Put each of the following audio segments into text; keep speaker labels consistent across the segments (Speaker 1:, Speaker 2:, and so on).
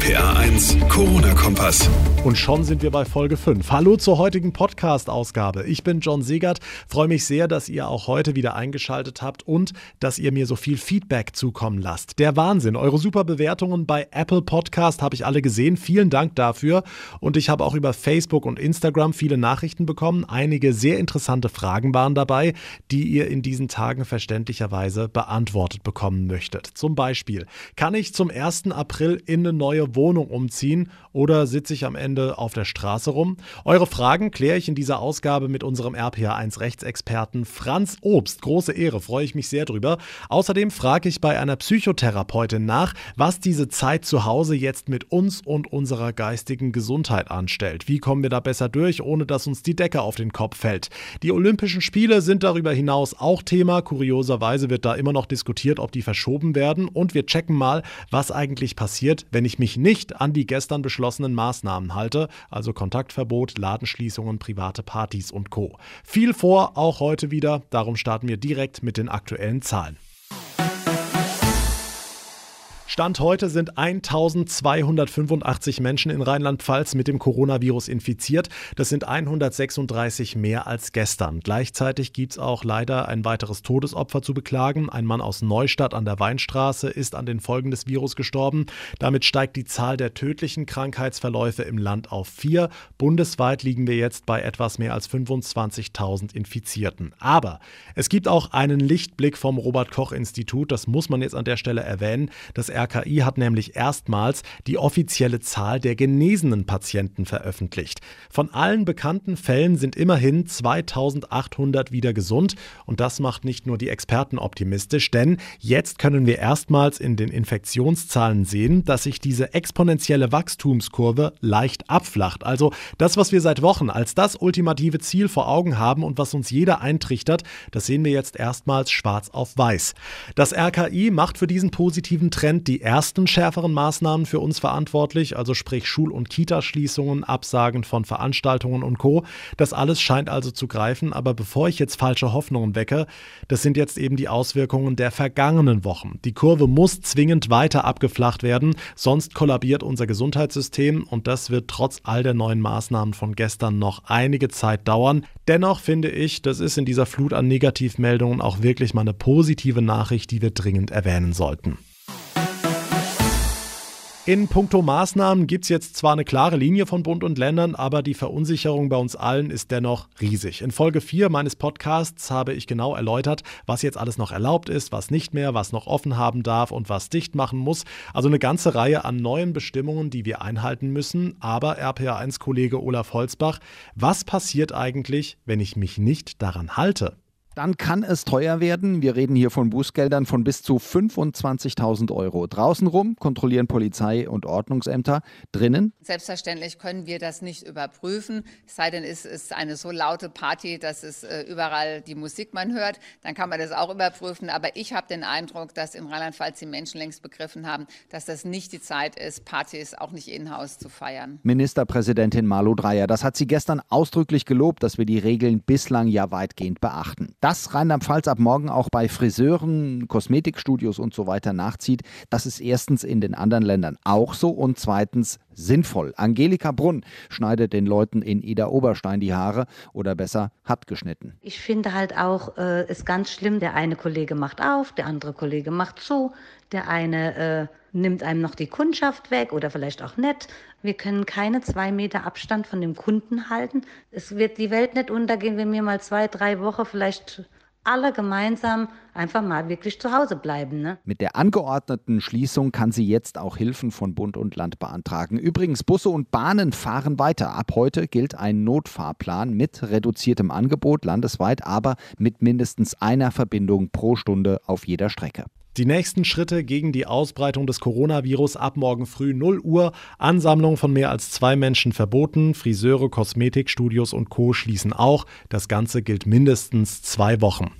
Speaker 1: RPA 1, Corona-Kompass.
Speaker 2: Und schon sind wir bei Folge 5. Hallo zur heutigen Podcast-Ausgabe. Ich bin John Segert, freue mich sehr, dass ihr auch heute wieder eingeschaltet habt und dass ihr mir so viel Feedback zukommen lasst. Der Wahnsinn. Eure super Bewertungen bei Apple Podcast habe ich alle gesehen. Vielen Dank dafür. Und ich habe auch über Facebook und Instagram viele Nachrichten bekommen. Einige sehr interessante Fragen waren dabei, die ihr in diesen Tagen verständlicherweise beantwortet bekommen möchtet. Zum Beispiel, kann ich zum 1. April in eine neue Wohnung umziehen oder sitze ich am Ende auf der Straße rum? Eure Fragen kläre ich in dieser Ausgabe mit unserem RPA1 Rechtsexperten Franz Obst. Große Ehre, freue ich mich sehr drüber. Außerdem frage ich bei einer Psychotherapeutin nach, was diese Zeit zu Hause jetzt mit uns und unserer geistigen Gesundheit anstellt. Wie kommen wir da besser durch, ohne dass uns die Decke auf den Kopf fällt? Die Olympischen Spiele sind darüber hinaus auch Thema. Kurioserweise wird da immer noch diskutiert, ob die verschoben werden. Und wir checken mal, was eigentlich passiert, wenn ich mich nicht an die gestern beschlossenen Maßnahmen halte, also Kontaktverbot, Ladenschließungen, private Partys und Co. Viel vor, auch heute wieder, darum starten wir direkt mit den aktuellen Zahlen. Stand heute sind 1285 Menschen in Rheinland-Pfalz mit dem Coronavirus infiziert. Das sind 136 mehr als gestern. Gleichzeitig gibt es auch leider ein weiteres Todesopfer zu beklagen. Ein Mann aus Neustadt an der Weinstraße ist an den Folgen des Virus gestorben. Damit steigt die Zahl der tödlichen Krankheitsverläufe im Land auf vier. Bundesweit liegen wir jetzt bei etwas mehr als 25.000 Infizierten. Aber es gibt auch einen Lichtblick vom Robert-Koch-Institut. Das muss man jetzt an der Stelle erwähnen. Das RKI hat nämlich erstmals die offizielle Zahl der genesenen Patienten veröffentlicht. Von allen bekannten Fällen sind immerhin 2800 wieder gesund und das macht nicht nur die Experten optimistisch, denn jetzt können wir erstmals in den Infektionszahlen sehen, dass sich diese exponentielle Wachstumskurve leicht abflacht. Also das, was wir seit Wochen als das ultimative Ziel vor Augen haben und was uns jeder eintrichtert, das sehen wir jetzt erstmals schwarz auf weiß. Das RKI macht für diesen positiven Trend die ersten schärferen Maßnahmen für uns verantwortlich, also sprich Schul- und Kitaschließungen, Absagen von Veranstaltungen und Co. Das alles scheint also zu greifen, aber bevor ich jetzt falsche Hoffnungen wecke, das sind jetzt eben die Auswirkungen der vergangenen Wochen. Die Kurve muss zwingend weiter abgeflacht werden, sonst kollabiert unser Gesundheitssystem und das wird trotz all der neuen Maßnahmen von gestern noch einige Zeit dauern. Dennoch finde ich, das ist in dieser Flut an Negativmeldungen auch wirklich mal eine positive Nachricht, die wir dringend erwähnen sollten. In puncto Maßnahmen gibt es jetzt zwar eine klare Linie von Bund und Ländern, aber die Verunsicherung bei uns allen ist dennoch riesig. In Folge 4 meines Podcasts habe ich genau erläutert, was jetzt alles noch erlaubt ist, was nicht mehr, was noch offen haben darf und was dicht machen muss. Also eine ganze Reihe an neuen Bestimmungen, die wir einhalten müssen. Aber RPA1-Kollege Olaf Holzbach, was passiert eigentlich, wenn ich mich nicht daran halte?
Speaker 3: Dann kann es teuer werden. Wir reden hier von Bußgeldern von bis zu 25.000 Euro. Draußen rum kontrollieren Polizei und Ordnungsämter. Drinnen?
Speaker 4: Selbstverständlich können wir das nicht überprüfen. Es sei denn, es ist eine so laute Party, dass es äh, überall die Musik man hört. Dann kann man das auch überprüfen. Aber ich habe den Eindruck, dass in Rheinland-Pfalz die Menschen längst begriffen haben, dass das nicht die Zeit ist, Partys auch nicht in-house zu feiern.
Speaker 3: Ministerpräsidentin Malu Dreyer, das hat sie gestern ausdrücklich gelobt, dass wir die Regeln bislang ja weitgehend beachten. Dass Rheinland-Pfalz ab morgen auch bei Friseuren, Kosmetikstudios und so weiter nachzieht, das ist erstens in den anderen Ländern auch so und zweitens sinnvoll. Angelika Brunn schneidet den Leuten in Ida Oberstein die Haare oder besser hat geschnitten.
Speaker 5: Ich finde halt auch, äh, ist ganz schlimm, der eine Kollege macht auf, der andere Kollege macht zu, der eine äh, nimmt einem noch die Kundschaft weg oder vielleicht auch nicht. Wir können keine zwei Meter Abstand von dem Kunden halten. Es wird die Welt nicht untergehen, wenn wir mal zwei, drei Wochen vielleicht alle gemeinsam einfach mal wirklich zu Hause bleiben. Ne?
Speaker 3: Mit der angeordneten Schließung kann sie jetzt auch Hilfen von Bund und Land beantragen. Übrigens, Busse und Bahnen fahren weiter. Ab heute gilt ein Notfahrplan mit reduziertem Angebot landesweit, aber mit mindestens einer Verbindung pro Stunde auf jeder Strecke.
Speaker 2: Die nächsten Schritte gegen die Ausbreitung des Coronavirus ab morgen früh 0 Uhr. Ansammlung von mehr als zwei Menschen verboten. Friseure, Kosmetikstudios und Co. schließen auch. Das Ganze gilt mindestens zwei Wochen.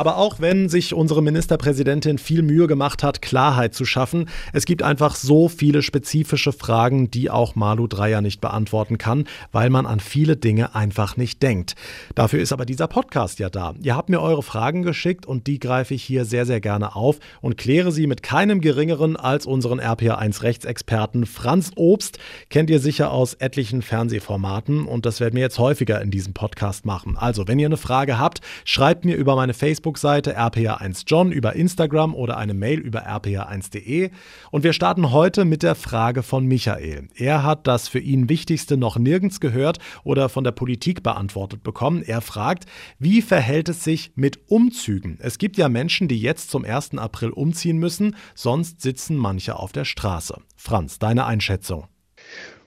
Speaker 2: Aber auch wenn sich unsere Ministerpräsidentin viel Mühe gemacht hat, Klarheit zu schaffen, es gibt einfach so viele spezifische Fragen, die auch Malu Dreyer nicht beantworten kann, weil man an viele Dinge einfach nicht denkt. Dafür ist aber dieser Podcast ja da. Ihr habt mir eure Fragen geschickt und die greife ich hier sehr, sehr gerne auf und kläre sie mit keinem geringeren als unseren RPA1 Rechtsexperten Franz Obst. Kennt ihr sicher aus etlichen Fernsehformaten und das werden wir jetzt häufiger in diesem Podcast machen. Also, wenn ihr eine Frage habt, schreibt mir über meine Facebook Facebook-Seite rpa1john, über Instagram oder eine Mail über rpa1.de. Und wir starten heute mit der Frage von Michael. Er hat das für ihn Wichtigste noch nirgends gehört oder von der Politik beantwortet bekommen. Er fragt, wie verhält es sich mit Umzügen? Es gibt ja Menschen, die jetzt zum 1. April umziehen müssen, sonst sitzen manche auf der Straße. Franz, deine Einschätzung.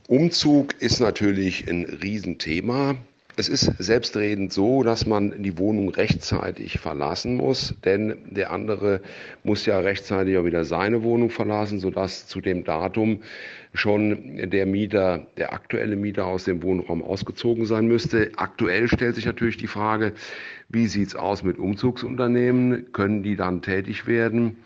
Speaker 6: Umzug ist natürlich ein Riesenthema. Es ist selbstredend so, dass man die Wohnung rechtzeitig verlassen muss, denn der andere muss ja rechtzeitig auch wieder seine Wohnung verlassen, sodass zu dem Datum schon der Mieter, der aktuelle Mieter aus dem Wohnraum ausgezogen sein müsste. Aktuell stellt sich natürlich die Frage, wie sieht's aus mit Umzugsunternehmen? Können die dann tätig werden?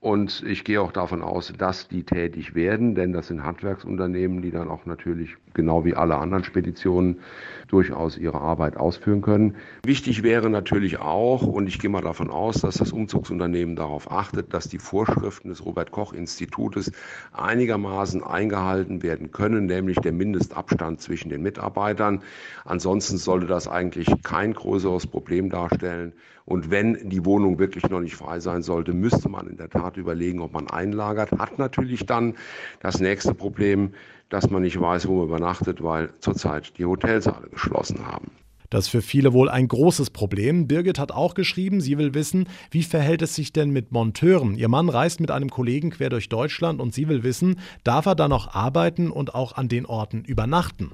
Speaker 6: Und ich gehe auch davon aus, dass die tätig werden, denn das sind Handwerksunternehmen, die dann auch natürlich genau wie alle anderen Speditionen durchaus ihre Arbeit ausführen können. Wichtig wäre natürlich auch, und ich gehe mal davon aus, dass das Umzugsunternehmen darauf achtet, dass die Vorschriften des Robert Koch Institutes einigermaßen eingehalten werden können, nämlich der Mindestabstand zwischen den Mitarbeitern. Ansonsten sollte das eigentlich kein größeres Problem darstellen. Und wenn die Wohnung wirklich noch nicht frei sein sollte, müsste man in der Tat überlegen, ob man einlagert. Hat natürlich dann das nächste Problem, dass man nicht weiß, wo man übernachtet, weil zurzeit die Hotels alle geschlossen haben.
Speaker 2: Das ist für viele wohl ein großes Problem. Birgit hat auch geschrieben, sie will wissen, wie verhält es sich denn mit Monteuren? Ihr Mann reist mit einem Kollegen quer durch Deutschland und sie will wissen, darf er da noch arbeiten und auch an den Orten übernachten?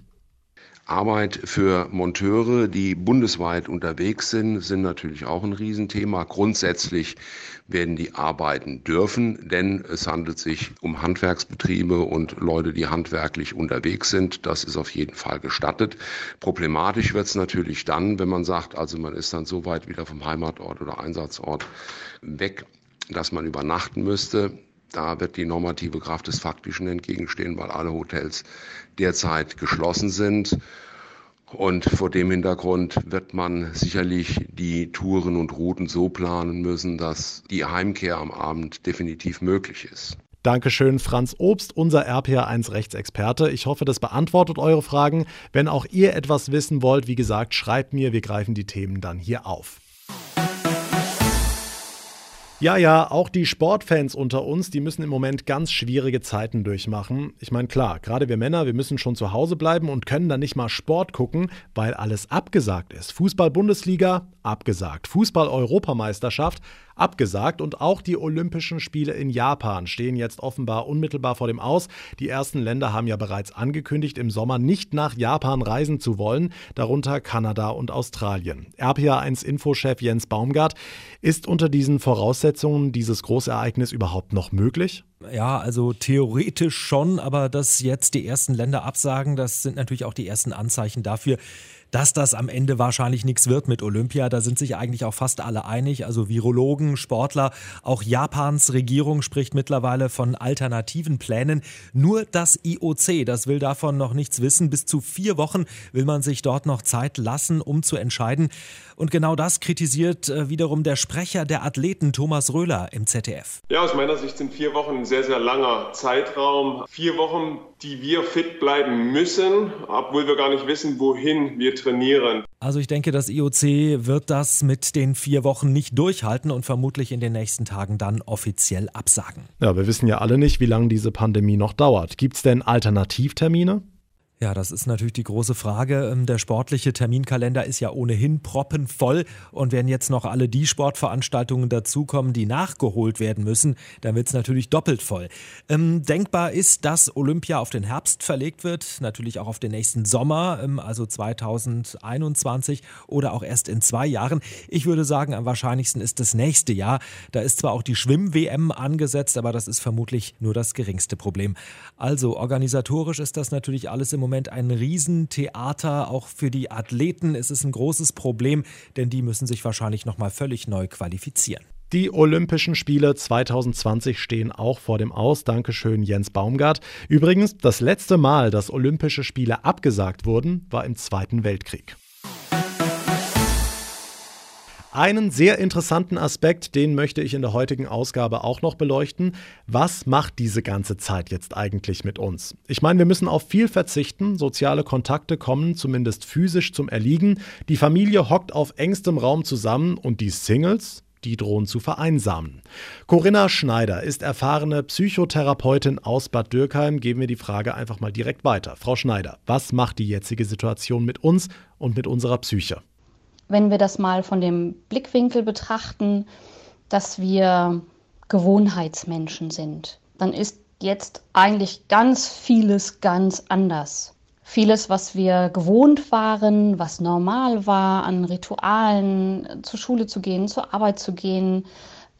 Speaker 6: Arbeit für Monteure, die bundesweit unterwegs sind, sind natürlich auch ein Riesenthema. Grundsätzlich werden die arbeiten dürfen, denn es handelt sich um Handwerksbetriebe und Leute, die handwerklich unterwegs sind. Das ist auf jeden Fall gestattet. Problematisch wird es natürlich dann, wenn man sagt, also man ist dann so weit wieder vom Heimatort oder Einsatzort weg, dass man übernachten müsste. Da wird die normative Kraft des Faktischen entgegenstehen, weil alle Hotels derzeit geschlossen sind. Und vor dem Hintergrund wird man sicherlich die Touren und Routen so planen müssen, dass die Heimkehr am Abend definitiv möglich ist.
Speaker 2: Dankeschön, Franz Obst, unser RPA1 Rechtsexperte. Ich hoffe, das beantwortet eure Fragen. Wenn auch ihr etwas wissen wollt, wie gesagt, schreibt mir, wir greifen die Themen dann hier auf. Ja, ja, auch die Sportfans unter uns, die müssen im Moment ganz schwierige Zeiten durchmachen. Ich meine, klar, gerade wir Männer, wir müssen schon zu Hause bleiben und können dann nicht mal Sport gucken, weil alles abgesagt ist. Fußball-Bundesliga, abgesagt. Fußball-Europameisterschaft, abgesagt und auch die Olympischen Spiele in Japan stehen jetzt offenbar unmittelbar vor dem Aus. Die ersten Länder haben ja bereits angekündigt, im Sommer nicht nach Japan reisen zu wollen, darunter Kanada und Australien. RPA1 Infochef Jens Baumgart, ist unter diesen Voraussetzungen dieses Großereignis überhaupt noch möglich?
Speaker 7: Ja, also theoretisch schon, aber dass jetzt die ersten Länder absagen, das sind natürlich auch die ersten Anzeichen dafür, dass das am Ende wahrscheinlich nichts wird mit Olympia. Da sind sich eigentlich auch fast alle einig, also Virologen, Sportler. Auch Japans Regierung spricht mittlerweile von alternativen Plänen. Nur das IOC, das will davon noch nichts wissen. Bis zu vier Wochen will man sich dort noch Zeit lassen, um zu entscheiden. Und genau das kritisiert äh, wiederum der Sprecher der Athleten Thomas Röhler im ZDF.
Speaker 8: Ja, aus meiner Sicht sind vier Wochen ein sehr, sehr langer Zeitraum. Vier Wochen, die wir fit bleiben müssen, obwohl wir gar nicht wissen, wohin wir trainieren.
Speaker 7: Also ich denke, das IOC wird das mit den vier Wochen nicht durchhalten und vermutlich in den nächsten Tagen dann offiziell absagen.
Speaker 2: Ja, wir wissen ja alle nicht, wie lange diese Pandemie noch dauert. Gibt es denn Alternativtermine?
Speaker 7: Ja, das ist natürlich die große Frage. Ähm, der sportliche Terminkalender ist ja ohnehin proppenvoll. Und wenn jetzt noch alle die Sportveranstaltungen dazukommen, die nachgeholt werden müssen, dann wird es natürlich doppelt voll. Ähm, denkbar ist, dass Olympia auf den Herbst verlegt wird, natürlich auch auf den nächsten Sommer, ähm, also 2021 oder auch erst in zwei Jahren. Ich würde sagen, am wahrscheinlichsten ist das nächste Jahr. Da ist zwar auch die Schwimm-WM angesetzt, aber das ist vermutlich nur das geringste Problem. Also organisatorisch ist das natürlich alles im Moment Moment ein Riesentheater. Auch für die Athleten ist es ein großes Problem, denn die müssen sich wahrscheinlich nochmal völlig neu qualifizieren.
Speaker 2: Die Olympischen Spiele 2020 stehen auch vor dem Aus. Dankeschön, Jens Baumgart. Übrigens, das letzte Mal, dass Olympische Spiele abgesagt wurden, war im Zweiten Weltkrieg. Einen sehr interessanten Aspekt, den möchte ich in der heutigen Ausgabe auch noch beleuchten. Was macht diese ganze Zeit jetzt eigentlich mit uns? Ich meine, wir müssen auf viel verzichten. Soziale Kontakte kommen zumindest physisch zum Erliegen. Die Familie hockt auf engstem Raum zusammen und die Singles, die drohen zu vereinsamen. Corinna Schneider ist erfahrene Psychotherapeutin aus Bad Dürkheim. Geben wir die Frage einfach mal direkt weiter. Frau Schneider, was macht die jetzige Situation mit uns und mit unserer Psyche?
Speaker 9: Wenn wir das mal von dem Blickwinkel betrachten, dass wir Gewohnheitsmenschen sind, dann ist jetzt eigentlich ganz vieles ganz anders. Vieles, was wir gewohnt waren, was normal war, an Ritualen, zur Schule zu gehen, zur Arbeit zu gehen,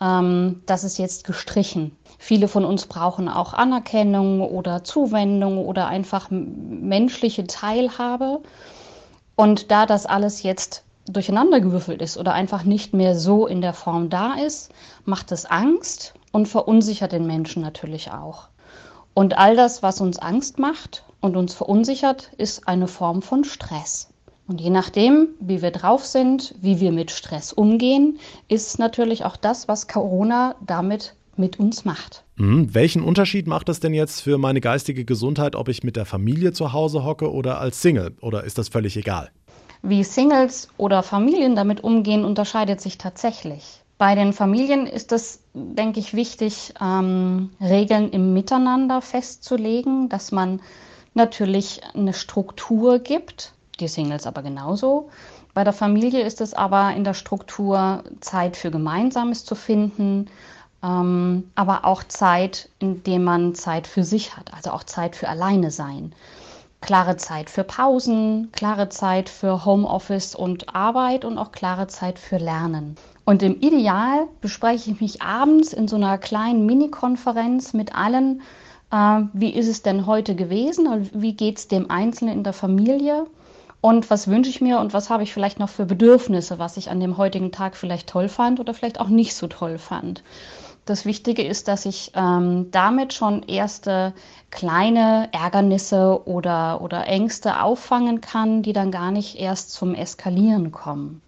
Speaker 9: ähm, das ist jetzt gestrichen. Viele von uns brauchen auch Anerkennung oder Zuwendung oder einfach menschliche Teilhabe. Und da das alles jetzt durcheinandergewürfelt ist oder einfach nicht mehr so in der Form da ist, macht es Angst und verunsichert den Menschen natürlich auch. Und all das, was uns Angst macht und uns verunsichert, ist eine Form von Stress. Und je nachdem, wie wir drauf sind, wie wir mit Stress umgehen, ist natürlich auch das, was Corona damit mit uns macht.
Speaker 2: Mhm. Welchen Unterschied macht das denn jetzt für meine geistige Gesundheit, ob ich mit der Familie zu Hause hocke oder als Single? Oder ist das völlig egal?
Speaker 9: Wie Singles oder Familien damit umgehen, unterscheidet sich tatsächlich. Bei den Familien ist es, denke ich, wichtig, ähm, Regeln im Miteinander festzulegen, dass man natürlich eine Struktur gibt, die Singles aber genauso. Bei der Familie ist es aber in der Struktur Zeit für Gemeinsames zu finden, ähm, aber auch Zeit, indem man Zeit für sich hat, also auch Zeit für Alleine sein. Klare Zeit für Pausen, klare Zeit für Homeoffice und Arbeit und auch klare Zeit für Lernen. Und im Ideal bespreche ich mich abends in so einer kleinen Mini-Konferenz mit allen, äh, wie ist es denn heute gewesen und wie geht es dem Einzelnen in der Familie und was wünsche ich mir und was habe ich vielleicht noch für Bedürfnisse, was ich an dem heutigen Tag vielleicht toll fand oder vielleicht auch nicht so toll fand. Das Wichtige ist, dass ich ähm, damit schon erste kleine Ärgernisse oder, oder Ängste auffangen kann, die dann gar nicht erst zum Eskalieren kommen.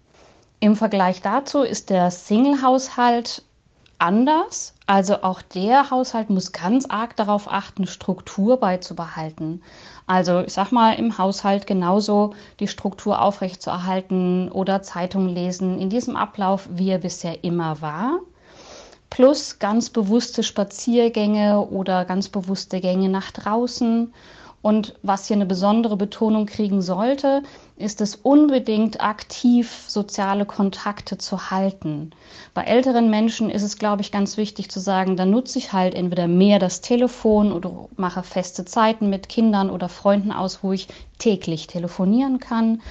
Speaker 9: Im Vergleich dazu ist der Single-Haushalt anders. Also auch der Haushalt muss ganz arg darauf achten, Struktur beizubehalten. Also ich sag mal, im Haushalt genauso die Struktur aufrechtzuerhalten oder Zeitung lesen in diesem Ablauf, wie er bisher immer war. Plus ganz bewusste Spaziergänge oder ganz bewusste Gänge nach draußen und was hier eine besondere Betonung kriegen sollte, ist es unbedingt aktiv soziale Kontakte zu halten. Bei älteren Menschen ist es, glaube ich, ganz wichtig zu sagen, da nutze ich halt entweder mehr das Telefon oder mache feste Zeiten mit Kindern oder Freunden aus, wo ich täglich telefonieren kann.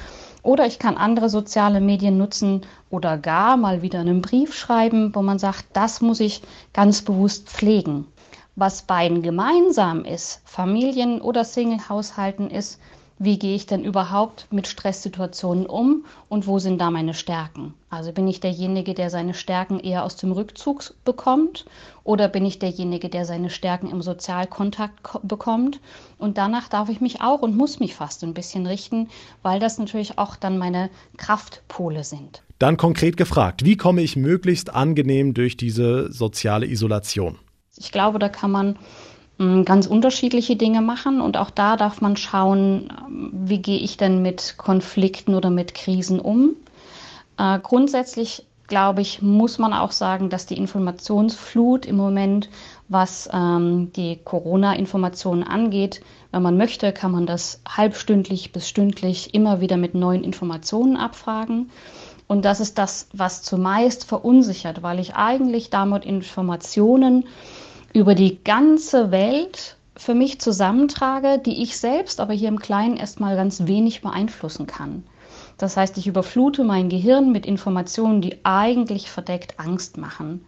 Speaker 9: Oder ich kann andere soziale Medien nutzen oder gar mal wieder einen Brief schreiben, wo man sagt, das muss ich ganz bewusst pflegen. Was beiden gemeinsam ist, Familien oder Single-Haushalten, ist, wie gehe ich denn überhaupt mit Stresssituationen um und wo sind da meine Stärken? Also bin ich derjenige, der seine Stärken eher aus dem Rückzug bekommt oder bin ich derjenige, der seine Stärken im Sozialkontakt bekommt? Und danach darf ich mich auch und muss mich fast ein bisschen richten, weil das natürlich auch dann meine Kraftpole sind.
Speaker 2: Dann konkret gefragt, wie komme ich möglichst angenehm durch diese soziale Isolation?
Speaker 9: Ich glaube, da kann man ganz unterschiedliche Dinge machen und auch da darf man schauen, wie gehe ich denn mit Konflikten oder mit Krisen um. Äh, grundsätzlich glaube ich, muss man auch sagen, dass die Informationsflut im Moment, was ähm, die Corona-Informationen angeht, wenn man möchte, kann man das halbstündlich bis stündlich immer wieder mit neuen Informationen abfragen. Und das ist das, was zumeist verunsichert, weil ich eigentlich damit Informationen über die ganze Welt für mich zusammentrage, die ich selbst aber hier im Kleinen erstmal ganz wenig beeinflussen kann. Das heißt, ich überflute mein Gehirn mit Informationen, die eigentlich verdeckt Angst machen.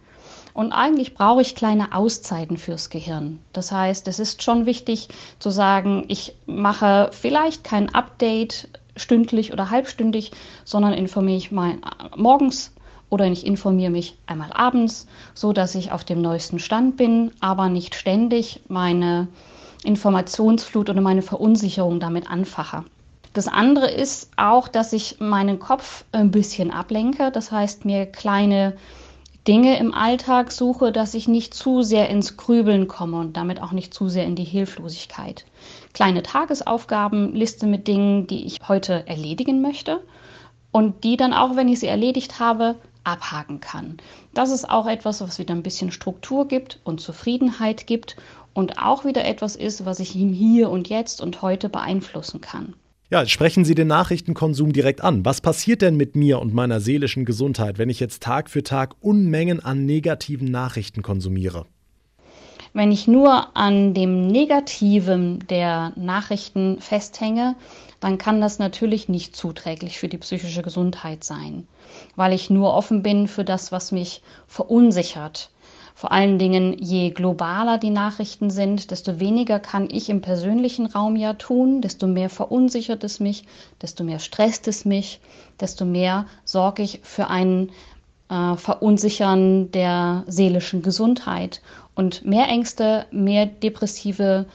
Speaker 9: Und eigentlich brauche ich kleine Auszeiten fürs Gehirn. Das heißt, es ist schon wichtig zu sagen, ich mache vielleicht kein Update stündlich oder halbstündig, sondern informiere mich mal morgens oder ich informiere mich einmal abends, so dass ich auf dem neuesten Stand bin, aber nicht ständig meine Informationsflut oder meine Verunsicherung damit anfache. Das andere ist auch, dass ich meinen Kopf ein bisschen ablenke, das heißt mir kleine Dinge im Alltag suche, dass ich nicht zu sehr ins Grübeln komme und damit auch nicht zu sehr in die Hilflosigkeit. Kleine Tagesaufgaben, Liste mit Dingen, die ich heute erledigen möchte und die dann auch, wenn ich sie erledigt habe, abhaken kann. Das ist auch etwas, was wieder ein bisschen Struktur gibt und Zufriedenheit gibt und auch wieder etwas ist, was ich im Hier und Jetzt und heute beeinflussen kann.
Speaker 2: Ja, sprechen Sie den Nachrichtenkonsum direkt an. Was passiert denn mit mir und meiner seelischen Gesundheit, wenn ich jetzt Tag für Tag Unmengen an negativen Nachrichten konsumiere?
Speaker 9: Wenn ich nur an dem Negativen der Nachrichten festhänge, dann kann das natürlich nicht zuträglich für die psychische Gesundheit sein, weil ich nur offen bin für das, was mich verunsichert. Vor allen Dingen, je globaler die Nachrichten sind, desto weniger kann ich im persönlichen Raum ja tun, desto mehr verunsichert es mich, desto mehr stresst es mich, desto mehr sorge ich für ein äh, Verunsichern der seelischen Gesundheit. Und mehr Ängste, mehr depressive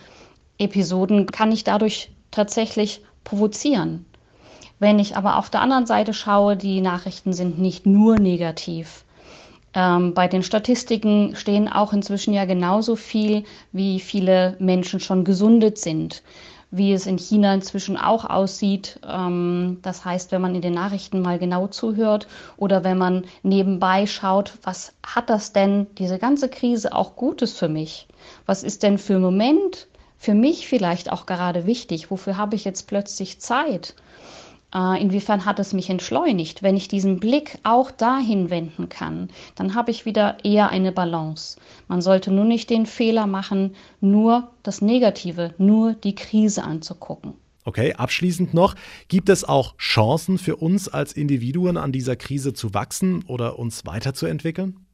Speaker 9: Episoden kann ich dadurch tatsächlich provozieren. Wenn ich aber auf der anderen Seite schaue, die Nachrichten sind nicht nur negativ. Ähm, bei den Statistiken stehen auch inzwischen ja genauso viel, wie viele Menschen schon gesundet sind, wie es in China inzwischen auch aussieht. Ähm, das heißt, wenn man in den Nachrichten mal genau zuhört oder wenn man nebenbei schaut, was hat das denn, diese ganze Krise auch Gutes für mich? Was ist denn für Moment für mich vielleicht auch gerade wichtig? Wofür habe ich jetzt plötzlich Zeit? Äh, inwiefern hat es mich entschleunigt? Wenn ich diesen Blick auch dahin wenden kann, dann habe ich wieder eher eine Balance. Man sollte nur nicht den Fehler machen, nur das Negative, nur die Krise anzugucken.
Speaker 2: Okay, abschließend noch, gibt es auch Chancen für uns als Individuen an dieser Krise zu wachsen oder uns weiterzuentwickeln?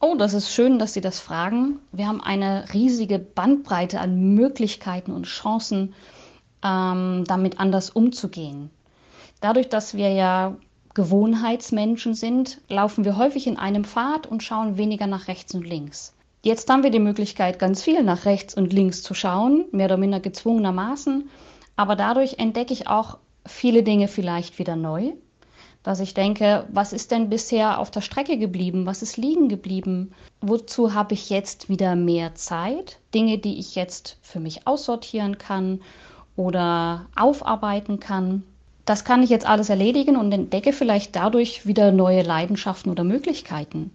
Speaker 9: Oh, das ist schön, dass Sie das fragen. Wir haben eine riesige Bandbreite an Möglichkeiten und Chancen, ähm, damit anders umzugehen. Dadurch, dass wir ja Gewohnheitsmenschen sind, laufen wir häufig in einem Pfad und schauen weniger nach rechts und links. Jetzt haben wir die Möglichkeit, ganz viel nach rechts und links zu schauen, mehr oder minder gezwungenermaßen. Aber dadurch entdecke ich auch viele Dinge vielleicht wieder neu dass ich denke, was ist denn bisher auf der Strecke geblieben? Was ist liegen geblieben? Wozu habe ich jetzt wieder mehr Zeit? Dinge, die ich jetzt für mich aussortieren kann oder aufarbeiten kann. Das kann ich jetzt alles erledigen und entdecke vielleicht dadurch wieder neue Leidenschaften oder Möglichkeiten.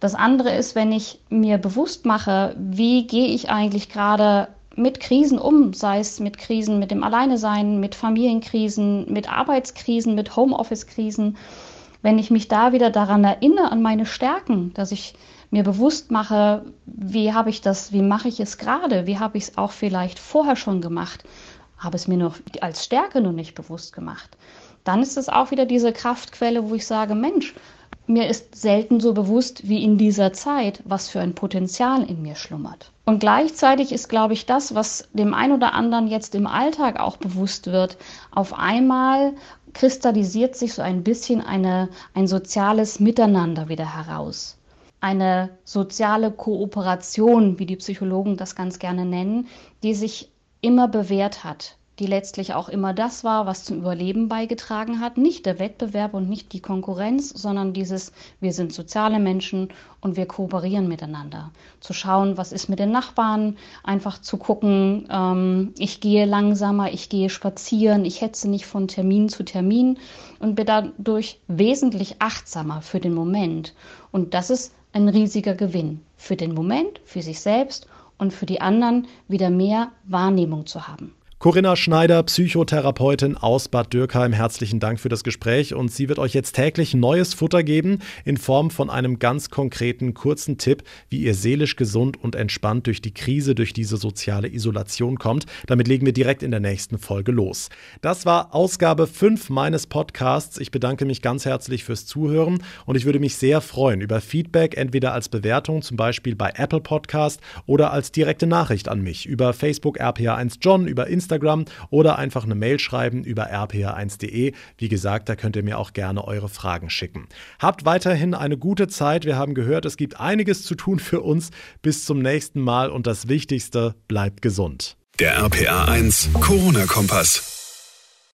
Speaker 9: Das andere ist, wenn ich mir bewusst mache, wie gehe ich eigentlich gerade mit Krisen um, sei es mit Krisen mit dem Alleinesein, mit Familienkrisen, mit Arbeitskrisen, mit Homeoffice-Krisen. Wenn ich mich da wieder daran erinnere, an meine Stärken, dass ich mir bewusst mache, wie habe ich das, wie mache ich es gerade, wie habe ich es auch vielleicht vorher schon gemacht, habe es mir noch als Stärke noch nicht bewusst gemacht, dann ist es auch wieder diese Kraftquelle, wo ich sage, Mensch, mir ist selten so bewusst wie in dieser Zeit, was für ein Potenzial in mir schlummert. Und gleichzeitig ist, glaube ich, das, was dem einen oder anderen jetzt im Alltag auch bewusst wird, auf einmal kristallisiert sich so ein bisschen eine, ein soziales Miteinander wieder heraus. Eine soziale Kooperation, wie die Psychologen das ganz gerne nennen, die sich immer bewährt hat, die letztlich auch immer das war, was zum Überleben beigetragen hat. Nicht der Wettbewerb und nicht die Konkurrenz, sondern dieses, wir sind soziale Menschen und wir kooperieren miteinander. Zu schauen, was ist mit den Nachbarn, einfach zu gucken, ähm, ich gehe langsamer, ich gehe spazieren, ich hetze nicht von Termin zu Termin und bin dadurch wesentlich achtsamer für den Moment. Und das ist ein riesiger Gewinn für den Moment, für sich selbst und für die anderen wieder mehr Wahrnehmung zu haben.
Speaker 2: Corinna Schneider, Psychotherapeutin aus Bad Dürkheim, herzlichen Dank für das Gespräch und sie wird euch jetzt täglich neues Futter geben in Form von einem ganz konkreten kurzen Tipp, wie ihr seelisch gesund und entspannt durch die Krise, durch diese soziale Isolation kommt. Damit legen wir direkt in der nächsten Folge los. Das war Ausgabe 5 meines Podcasts. Ich bedanke mich ganz herzlich fürs Zuhören und ich würde mich sehr freuen über Feedback, entweder als Bewertung, zum Beispiel bei Apple Podcast oder als direkte Nachricht an mich über Facebook RPA1 John, über Instagram Instagram oder einfach eine Mail schreiben über rpr1.de. Wie gesagt, da könnt ihr mir auch gerne eure Fragen schicken. Habt weiterhin eine gute Zeit. Wir haben gehört, es gibt einiges zu tun für uns. Bis zum nächsten Mal und das Wichtigste, bleibt gesund.
Speaker 1: Der RPA1 Corona-Kompass.